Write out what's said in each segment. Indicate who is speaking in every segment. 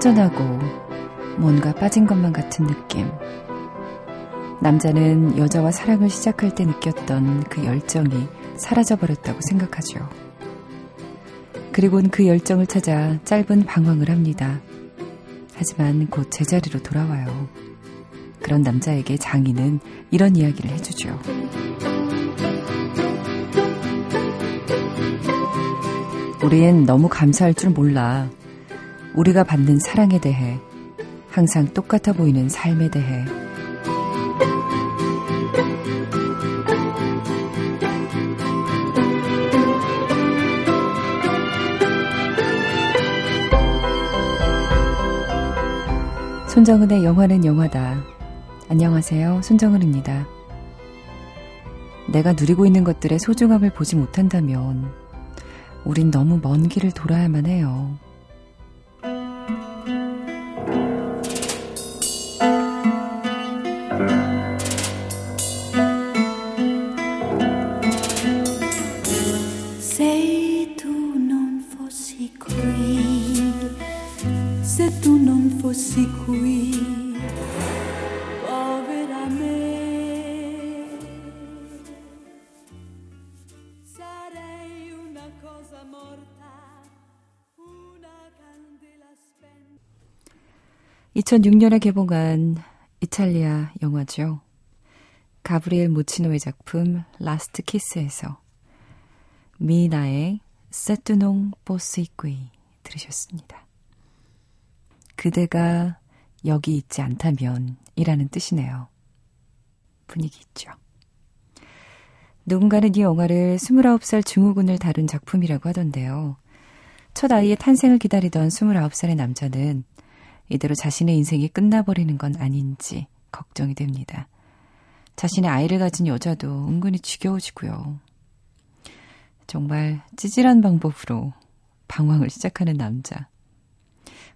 Speaker 1: 허전하고 뭔가 빠진 것만 같은 느낌. 남자는 여자와 사랑을 시작할 때 느꼈던 그 열정이 사라져버렸다고 생각하죠. 그리곤 그 열정을 찾아 짧은 방황을 합니다. 하지만 곧 제자리로 돌아와요. 그런 남자에게 장인은 이런 이야기를 해주죠. 우린 너무 감사할 줄 몰라. 우리가 받는 사랑에 대해, 항상 똑같아 보이는 삶에 대해. 손정은의 영화는 영화다. 안녕하세요. 손정은입니다. 내가 누리고 있는 것들의 소중함을 보지 못한다면, 우린 너무 먼 길을 돌아야만 해요. (2006년에) 개봉한 이탈리아 영화죠. 가브리엘 모치노의 작품 Last Kiss에서 미나의 Se tu non fossi qui 들으셨습니다. 그대가 여기 있지 않다면 이라는 뜻이네요. 분위기 있죠. 누군가는 이 영화를 29살 증후군을 다룬 작품이라고 하던데요. 첫 아이의 탄생을 기다리던 29살의 남자는 이대로 자신의 인생이 끝나버리는 건 아닌지 걱정이 됩니다. 자신의 아이를 가진 여자도 은근히 지겨워지고요. 정말 찌질한 방법으로 방황을 시작하는 남자.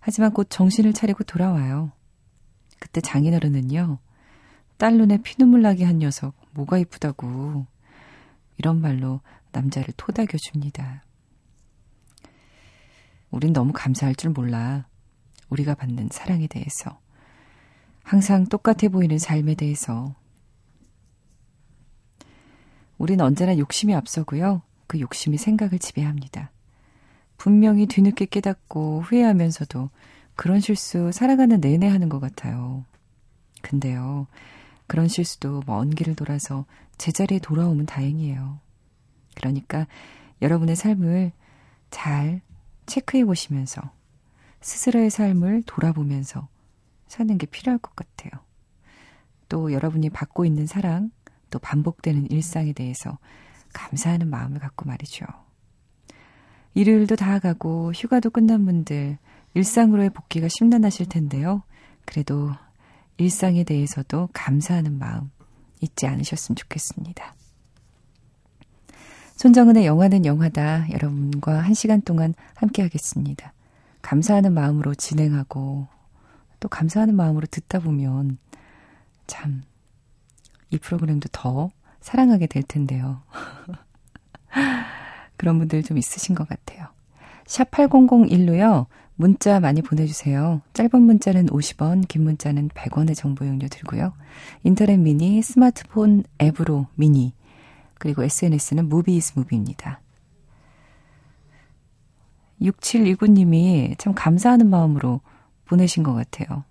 Speaker 1: 하지만 곧 정신을 차리고 돌아와요. 그때 장인어른은요, 딸 눈에 피눈물 나게 한 녀석, 뭐가 이쁘다고. 이런 말로 남자를 토닥여 줍니다. 우린 너무 감사할 줄 몰라. 우리가 받는 사랑에 대해서. 항상 똑같아 보이는 삶에 대해서. 우린 언제나 욕심이 앞서고요. 그 욕심이 생각을 지배합니다. 분명히 뒤늦게 깨닫고 후회하면서도 그런 실수 살아가는 내내 하는 것 같아요. 근데요, 그런 실수도 먼 길을 돌아서 제자리에 돌아오면 다행이에요. 그러니까 여러분의 삶을 잘 체크해 보시면서 스스로의 삶을 돌아보면서 사는 게 필요할 것 같아요. 또 여러분이 받고 있는 사랑, 또 반복되는 일상에 대해서 감사하는 마음을 갖고 말이죠. 일요일도 다 가고 휴가도 끝난 분들 일상으로의 복귀가 심란하실 텐데요. 그래도 일상에 대해서도 감사하는 마음 잊지 않으셨으면 좋겠습니다. 손정은의 영화는 영화다. 여러분과 한 시간 동안 함께 하겠습니다. 감사하는 마음으로 진행하고 또 감사하는 마음으로 듣다 보면 참 이 프로그램도 더 사랑하게 될 텐데요. 그런 분들 좀 있으신 것 같아요. 샵 8001로요. 문자 많이 보내주세요. 짧은 문자는 50원, 긴 문자는 100원의 정보 이용료 들고요. 인터넷 미니, 스마트폰 앱으로 미니, 그리고 SNS는 movie is movie입니다. 6729님이 참 감사하는 마음으로 보내신 것 같아요.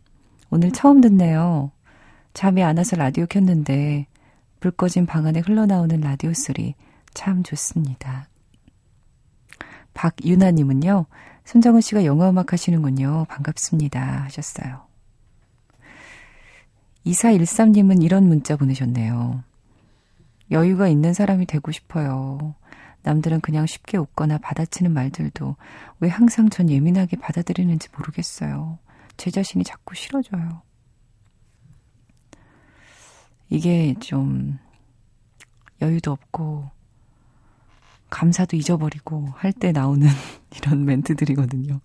Speaker 1: 오늘 처음 듣네요. 잠이 안 와서 라디오 켰는데 불 꺼진 방 안에 흘러나오는 라디오 소리 참 좋습니다. 박유나님은요, 손정은 씨가 영화 음악 하시는군요. 반갑습니다. 하셨어요. 2413님은 이런 문자 보내셨네요. 여유가 있는 사람이 되고 싶어요. 남들은 그냥 쉽게 웃거나 받아치는 말들도 왜 항상 전 예민하게 받아들이는지 모르겠어요. 제 자신이 자꾸 싫어져요. 이게 좀 여유도 없고 감사도 잊어버리고 할 때 나오는 이런 멘트들이거든요.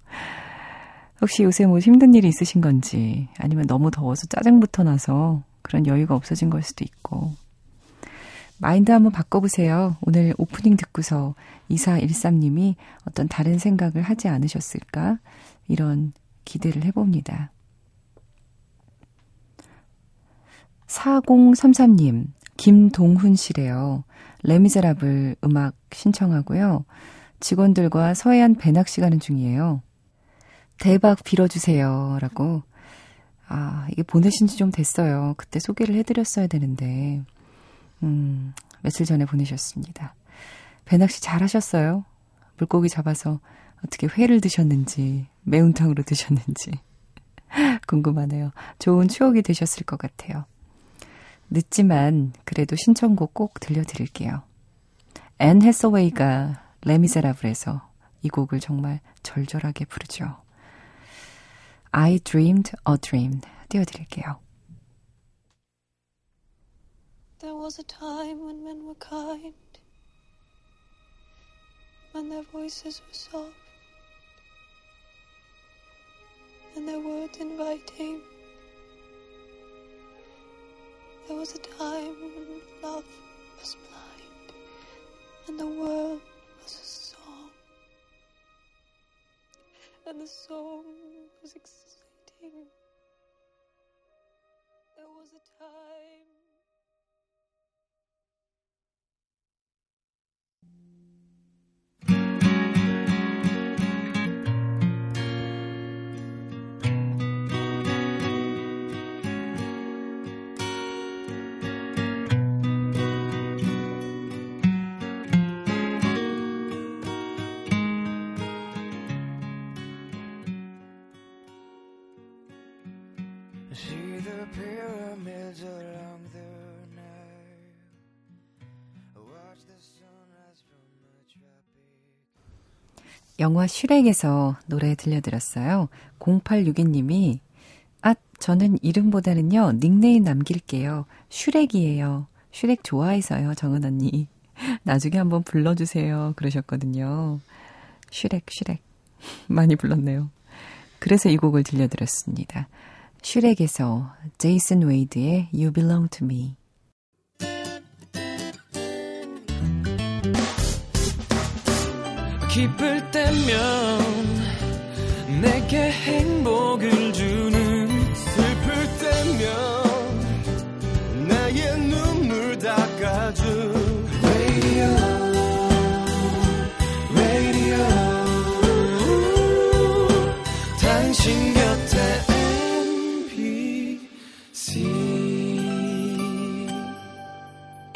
Speaker 1: 혹시 요새 뭐 힘든 일이 있으신 건지 아니면 너무 더워서 짜증부터 나서 그런 여유가 없어진 걸 수도 있고 마인드 한번 바꿔보세요. 오늘 오프닝 듣고서 2413님이 어떤 다른 생각을 하지 않으셨을까? 이런 기대를 해봅니다. 4033님, 김동훈 씨래요. 레미제라블 음악 신청하고요. 직원들과 서해안 배낚 시 가는 중이에요. 대박 빌어주세요. 라고. 아, 이게 보내신 지 좀 됐어요. 그때 소개를 해드렸어야 되는데. 음, 며칠 전에 보내셨습니다. 배낚시 잘 하셨어요? 물고기 잡아서 어떻게 회를 드셨는지, 매운탕으로 드셨는지. 궁금하네요. 좋은 추억이 되셨을 것 같아요. 늦지만 그래도 신청곡 꼭 들려드릴게요. 앤 해서웨이가 레미제라블에서 이 곡을 정말 절절하게 부르죠. I dreamed a dream 띄워드릴게요. There was a time when men were kind, when their voices were soft, and their words inviting. There was a time when love was blind, and the world was a song, and the song was exciting. There was a time. 영화 슈렉에서 노래 들려드렸어요. 0862님이 아, 저는 이름보다는요, 닉네임 남길게요. 슈렉이에요. 슈렉 좋아해서요, 정은 언니. 나중에 한번 불러주세요. 그러셨거든요. 슈렉, 슈렉. 많이 불렀네요. 그래서 이 곡을 들려드렸습니다. 슈렉에서 제이슨 웨이드의 You Belong to Me. 기쁠 때면 내게 행복을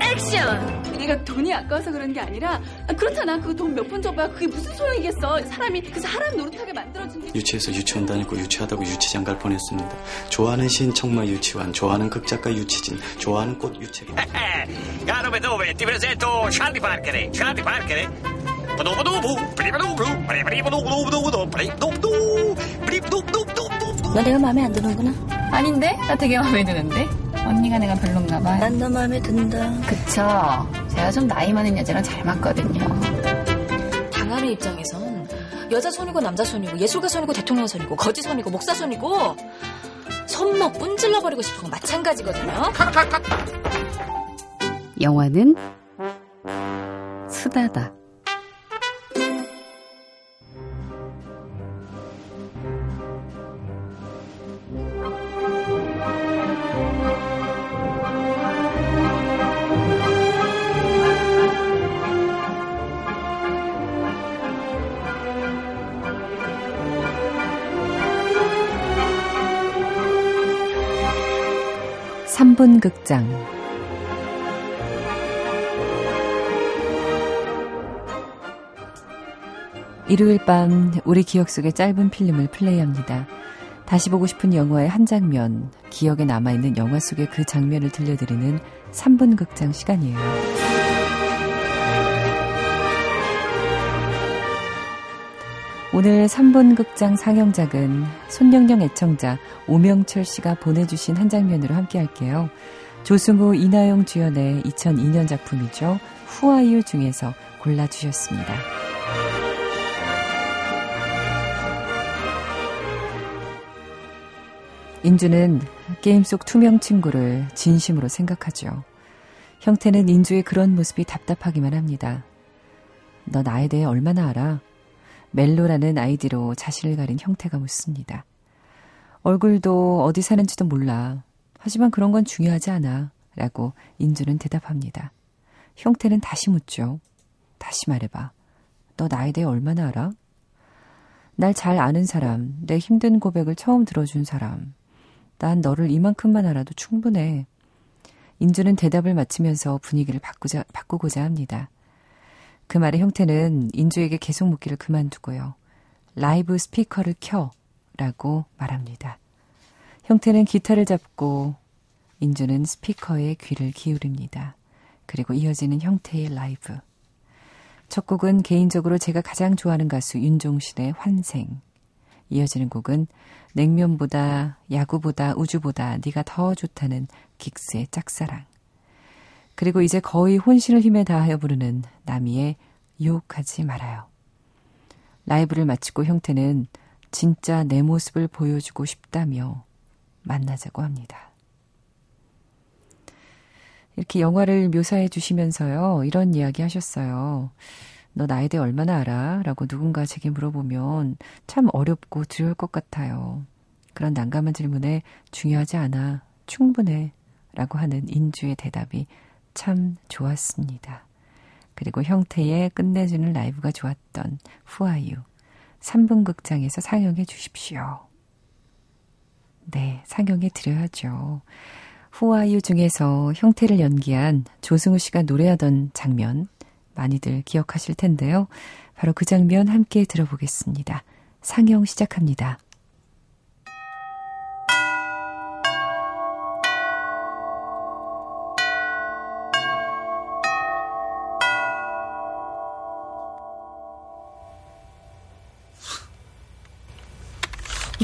Speaker 2: 액션!
Speaker 3: 내가 돈이 아까워서 그런 게 아니라 아, 그렇잖아. 그 돈 몇 푼 줘봐. 그게 무슨 소용이겠어. 사람이 그 사람 노릇하게 만들어준 게.
Speaker 4: 유치해서 유치원 다니고 유치하다고 유치장 갈 뻔했습니다. 좋아하는 시인 청마 유치원, 좋아하는 극작가 유치진, 좋아하는 꽃 유채빈.
Speaker 5: Caro ti presento Charlie Parker. Charlie Parker.
Speaker 2: 너 내가 마음에 안 드는구나.
Speaker 3: 아닌데? 나 되게 마음에 드는데. 언니가 내가 별론가 봐.
Speaker 2: 난너 마음에 든다.
Speaker 3: 그쵸. 제가 좀 나이 많은 여자랑 잘 맞거든요.
Speaker 2: 당하는 입장에선 여자 손이고 남자 손이고 예술가 손이고 대통령 손이고 거지 손이고 목사 손이고 손목 뿜질러버리고 싶은 건 마찬가지거든요.
Speaker 3: 영화는 수다다.
Speaker 1: 삼분 극장 일요일 밤 우리 기억 속의 짧은 필름을 플레이합니다. 다시 보고 싶은 영화의 한 장면, 기억에 남아있는 영화 속의 그 장면을 들려드리는 3분 극장 시간이에요. 오늘 3분 극장 상영작은 손영영 애청자 오명철 씨가 보내주신 한 장면으로 함께 할게요. 조승우, 이나영 주연의 2002년 작품이죠. 후아유 중에서 골라주셨습니다. 인주는 게임 속 투명 친구를 진심으로 생각하죠. 형태는 인주의 그런 모습이 답답하기만 합니다. 너 나에 대해 얼마나 알아? 멜로라는 아이디로 자신을 가린 형태가 묻습니다. 얼굴도 어디 사는지도 몰라. 하지만 그런 건 중요하지 않아. 라고 인주는 대답합니다. 형태는 다시 묻죠. 다시 말해봐. 너 나에 대해 얼마나 알아? 날 잘 아는 사람, 내 힘든 고백을 처음 들어준 사람. 난 너를 이만큼만 알아도 충분해. 인주는 대답을 마치면서 분위기를 바꾸자, 바꾸고자 합니다. 그 말의 형태는 인주에게 계속 묻기를 그만두고요. 라이브 스피커를 켜 라고 말합니다. 형태는 기타를 잡고 인주는 스피커에 귀를 기울입니다. 그리고 이어지는 형태의 라이브. 첫 곡은 개인적으로 제가 가장 좋아하는 가수 윤종신의 환생. 이어지는 곡은 냉면보다 야구보다 우주보다 네가 더 좋다는 긱스의 짝사랑. 그리고 이제 거의 혼신을 힘에 다하여 부르는 나미의 유혹하지 말아요. 라이브를 마치고 형태는 진짜 내 모습을 보여주고 싶다며 만나자고 합니다. 이렇게 영화를 묘사해 주시면서요, 이런 이야기 하셨어요. 너 나에 대해 얼마나 알아? 라고 누군가 제게 물어보면 참 어렵고 두려울 것 같아요. 그런 난감한 질문에 중요하지 않아. 충분해. 라고 하는 인주의 대답이 참 좋았습니다. 그리고 형태의 끝내주는 라이브가 좋았던 후아유 3분 극장에서 상영해 주십시오. 네, 상영해 드려야죠. 후아유 중에서 형태를 연기한 조승우 씨가 노래하던 장면 많이들 기억하실 텐데요. 바로 그 장면 함께 들어보겠습니다. 상영 시작합니다.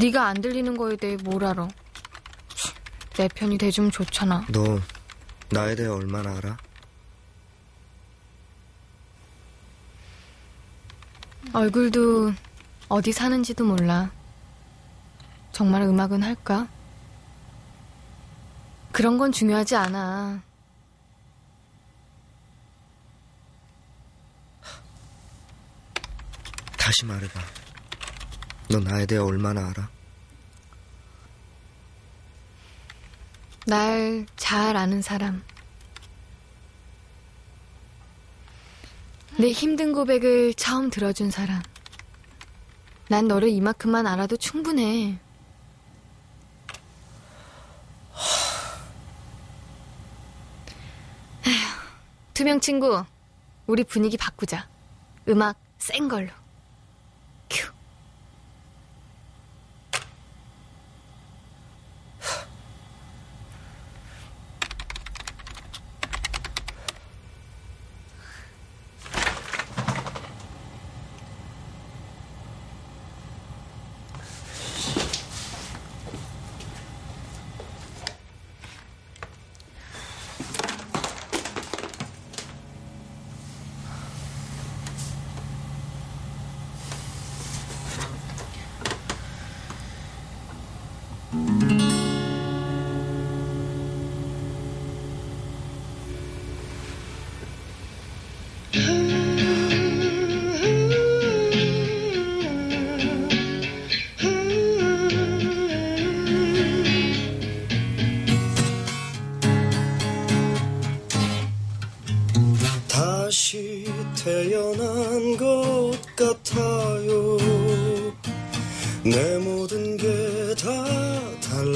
Speaker 6: 네가 안 들리는 거에 대해 뭘 알아? 내 편이 대좀 좋잖아.
Speaker 7: 너 나에 대해 얼마나 알아?
Speaker 6: 얼굴도 어디 사는지도 몰라. 정말 음악은 할까? 그런 건 중요하지 않아.
Speaker 7: 다시 말해봐. 너 나에 대해 얼마나 알아?
Speaker 6: 날 잘 아는 사람. 내 힘든 고백을 처음 들어준 사람. 난 너를 이만큼만 알아도 충분해. 투명 친구, 우리 분위기 바꾸자. 음악 센 걸로.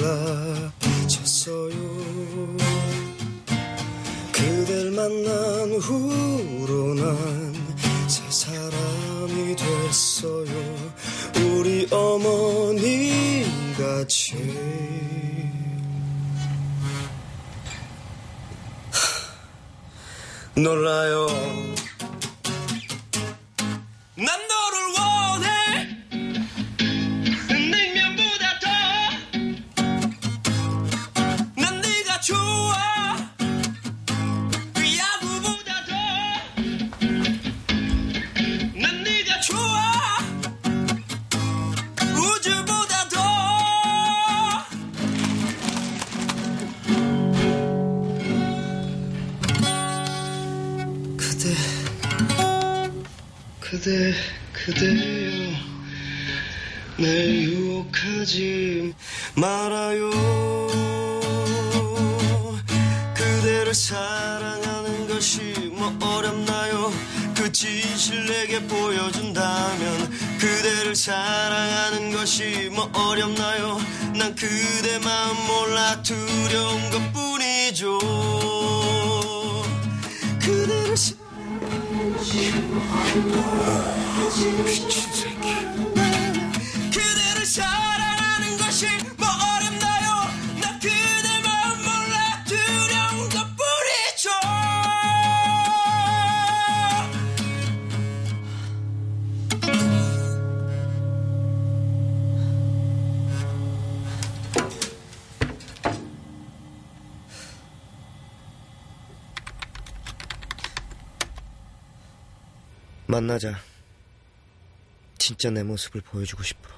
Speaker 7: 달라졌어요. 그댈 만난 후로 난 새 사람이 됐어요. 우리 어머니가 제일
Speaker 8: 놀라요. 그대 그대여 날 유혹하지 말아요. 그대를 사랑하는 것이 뭐 어렵나요? 그 진실 내게 보여준다면 그대를 사랑하는 것이 뭐 어렵나요? 난 그대 마음 몰라 두려운 것 뿐이죠 미
Speaker 7: 만나자. 진짜 내 모습을 보여주고 싶어.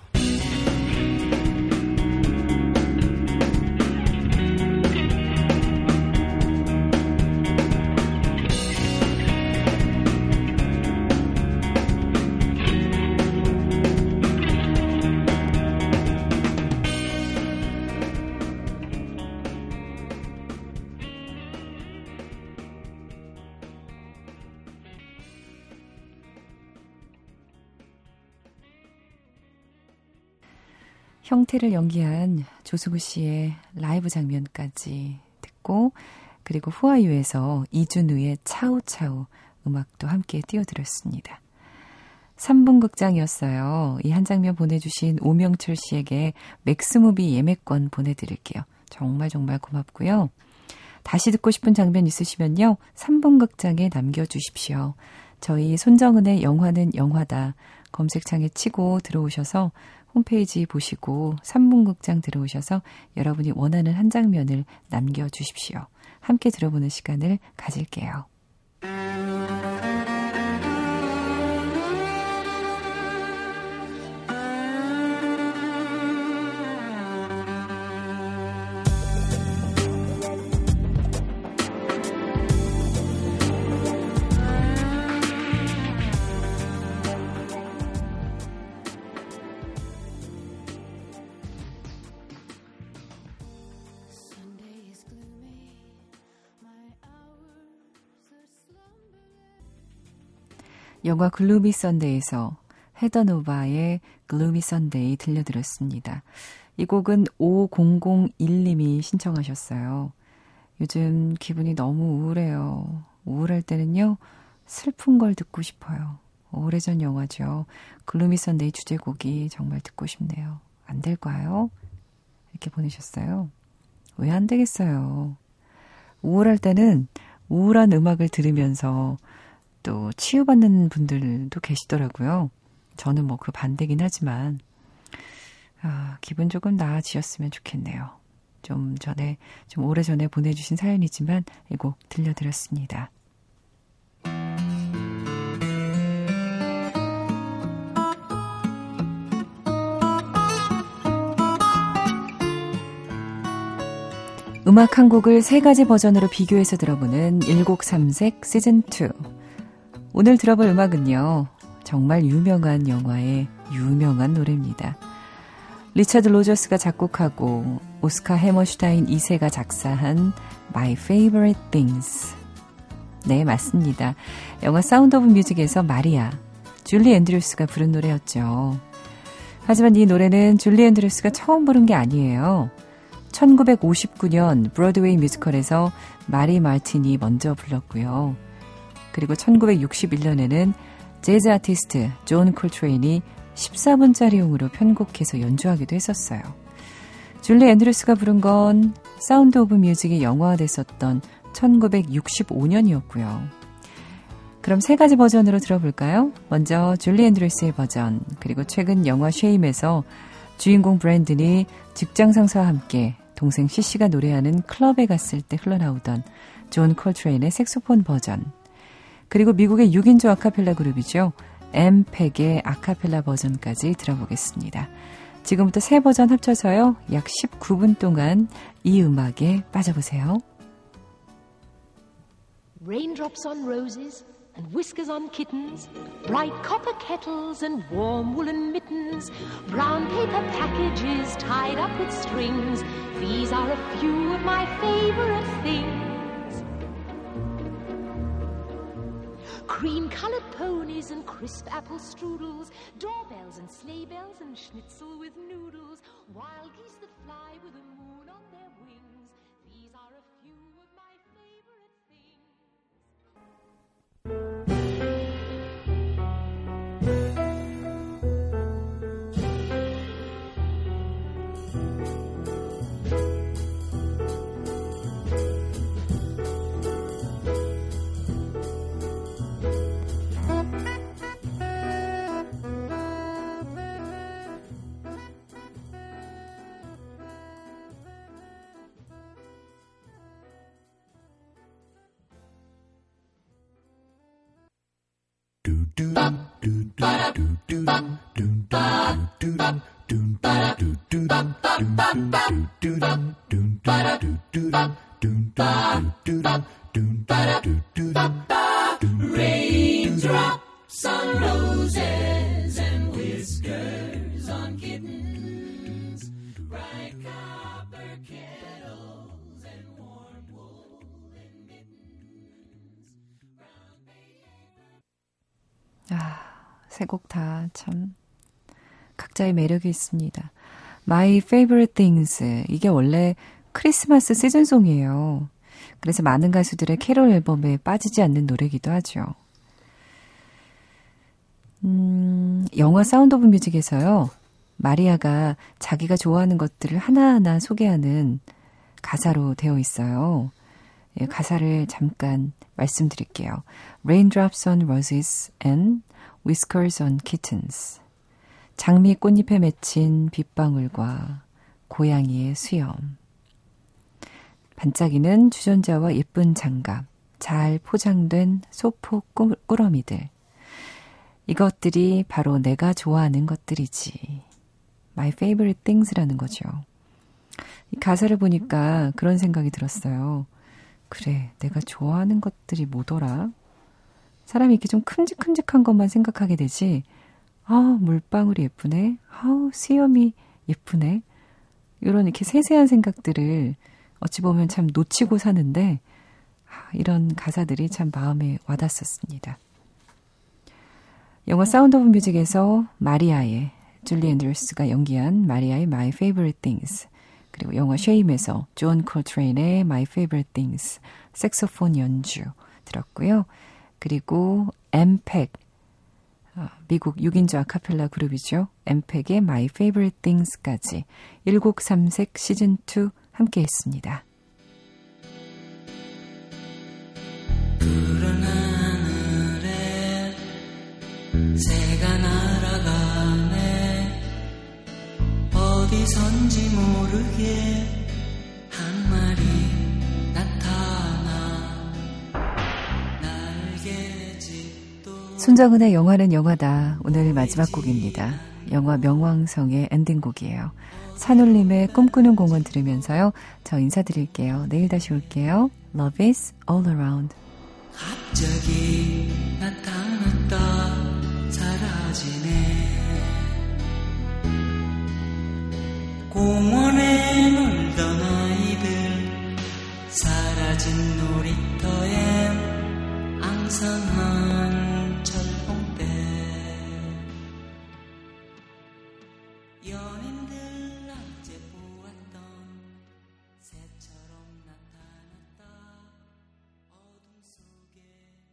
Speaker 1: 형태를 연기한 조승우 씨의 라이브 장면까지 듣고 그리고 후아유에서 이준우의 차우차우 음악도 함께 띄워드렸습니다. 3분 극장이었어요. 이 한 장면 보내주신 오명철 씨에게 맥스무비 예매권 보내드릴게요. 정말 정말 고맙고요. 다시 듣고 싶은 장면 있으시면요. 3분 극장에 남겨주십시오. 저희 손정은의 영화는 영화다 검색창에 치고 들어오셔서 홈페이지 보시고 3분 극장 들어오셔서 여러분이 원하는 한 장면을 남겨주십시오. 함께 들어보는 시간을 가질게요. 영화 Gloomy Sunday에서 헤더노바의 Gloomy Sunday 들려드렸습니다. 이 곡은 5001님이 신청하셨어요. 요즘 기분이 너무 우울해요. 우울할 때는요, 슬픈 걸 듣고 싶어요. 오래전 영화죠. Gloomy Sunday 주제곡이 정말 듣고 싶네요. 안 될까요? 이렇게 보내셨어요. 왜 안 되겠어요? 우울할 때는 우울한 음악을 들으면서 또 치유받는 분들도 계시더라고요. 저는 뭐 그 반대긴 하지만 아, 기분 조금 나아지셨으면 좋겠네요. 좀 전에 좀 오래 전에 보내주신 사연이지만 이 곡 들려드렸습니다. 음악 한 곡을 세 가지 버전으로 비교해서 들어보는 일곡 삼색 시즌 2. 오늘 들어볼 음악은요, 정말 유명한 영화의 유명한 노래입니다. 리차드 로저스가 작곡하고 오스카 해머슈타인 2세가 작사한 My Favorite Things. 네, 맞습니다. 영화 사운드 오브 뮤직에서 마리아, 줄리 앤드루스가 부른 노래였죠. 하지만 이 노래는 줄리 앤드루스가 처음 부른 게 아니에요. 1959년 브로드웨이 뮤지컬에서 마리 마틴이 먼저 불렀고요. 그리고 1961년에는 재즈 아티스트 존 콜트레인이 14분짜리용으로 편곡해서 연주하기도 했었어요. 줄리 앤드루스가 부른 건 사운드 오브 뮤직이 영화화됐었던 1965년이었고요. 그럼 세 가지 버전으로 들어볼까요? 먼저 줄리 앤드루스의 버전, 그리고 최근 영화 쉐임에서 주인공 브랜든이 직장 상사와 함께 동생 시시가 노래하는 클럽에 갔을 때 흘러나오던 존 콜트레인의 색소폰 버전, 그리고 미국의 6인조 아카펠라 그룹이죠. M-pact의 아카펠라 버전까지 들어보겠습니다. 지금부터 세 버전 합쳐서요. 약 19분 동안 이 음악에 빠져보세요.
Speaker 9: Raindrops on roses and whiskers on kittens, bright copper kettles and warm woolen mittens, brown paper packages tied up with strings. These are a few of my favorite things. Cream colored ponies and crisp apple strudels, doorbells and sleigh bells and schnitzel with noodles, wild geese that Raindrops on roses.
Speaker 1: 아, 세 곡 다 참 각자의 매력이 있습니다. My Favorite Things 이게 원래 크리스마스 시즌송이에요. 그래서 많은 가수들의 캐롤 앨범에 빠지지 않는 노래기도 하죠. 음, 영화 사운드 오브 뮤직에서요. 마리아가 자기가 좋아하는 것들을 하나하나 소개하는 가사로 되어 있어요. 예, 가사를 잠깐 말씀드릴게요. Raindrops on roses and whiskers on kittens. 장미 꽃잎에 맺힌 빗방울과 고양이의 수염. 반짝이는 주전자와 예쁜 장갑, 잘 포장된 소포 꾸- 꾸러미들. 이것들이 바로 내가 좋아하는 것들이지. My favorite things라는 거죠. 이 가사를 보니까 그런 생각이 들었어요. 그래, 내가 좋아하는 것들이 뭐더라? 사람이 이렇게 좀 큼직큼직한 것만 생각하게 되지, 아, 물방울이 예쁘네. 아우, 수염이 예쁘네. 이런 이렇게 세세한 생각들을 어찌 보면 참 놓치고 사는데, 아, 이런 가사들이 참 마음에 와닿았었습니다. 영화 사운드 오브 뮤직에서 마리아의 줄리 앤드루스가 연기한 마리아의 My Favorite Things 그리고 영화 쉐임에서 존 콜트레인의 My Favorite Things 색소폰 연주 들었고요. 그리고 엠팩 어, 미국 6인조 아카펠라 그룹이죠. 엠팩의 My Favorite Things까지 1곡 3색 시즌2 함께 했습니다.
Speaker 8: 어디선지 모르게 한 마리 나타나 날개짓도
Speaker 1: 손정은의 영화는 영화다. 오늘 마지막 곡입니다. 영화 명왕성의 엔딩곡이에요. 산울림의 꿈꾸는 공원 들으면서요. 저 인사드릴게요. 내일 다시 올게요. Love is all around.
Speaker 8: 갑자기 나타났다 공원에 놀던 아이들 사라진 놀이터엔 앙상한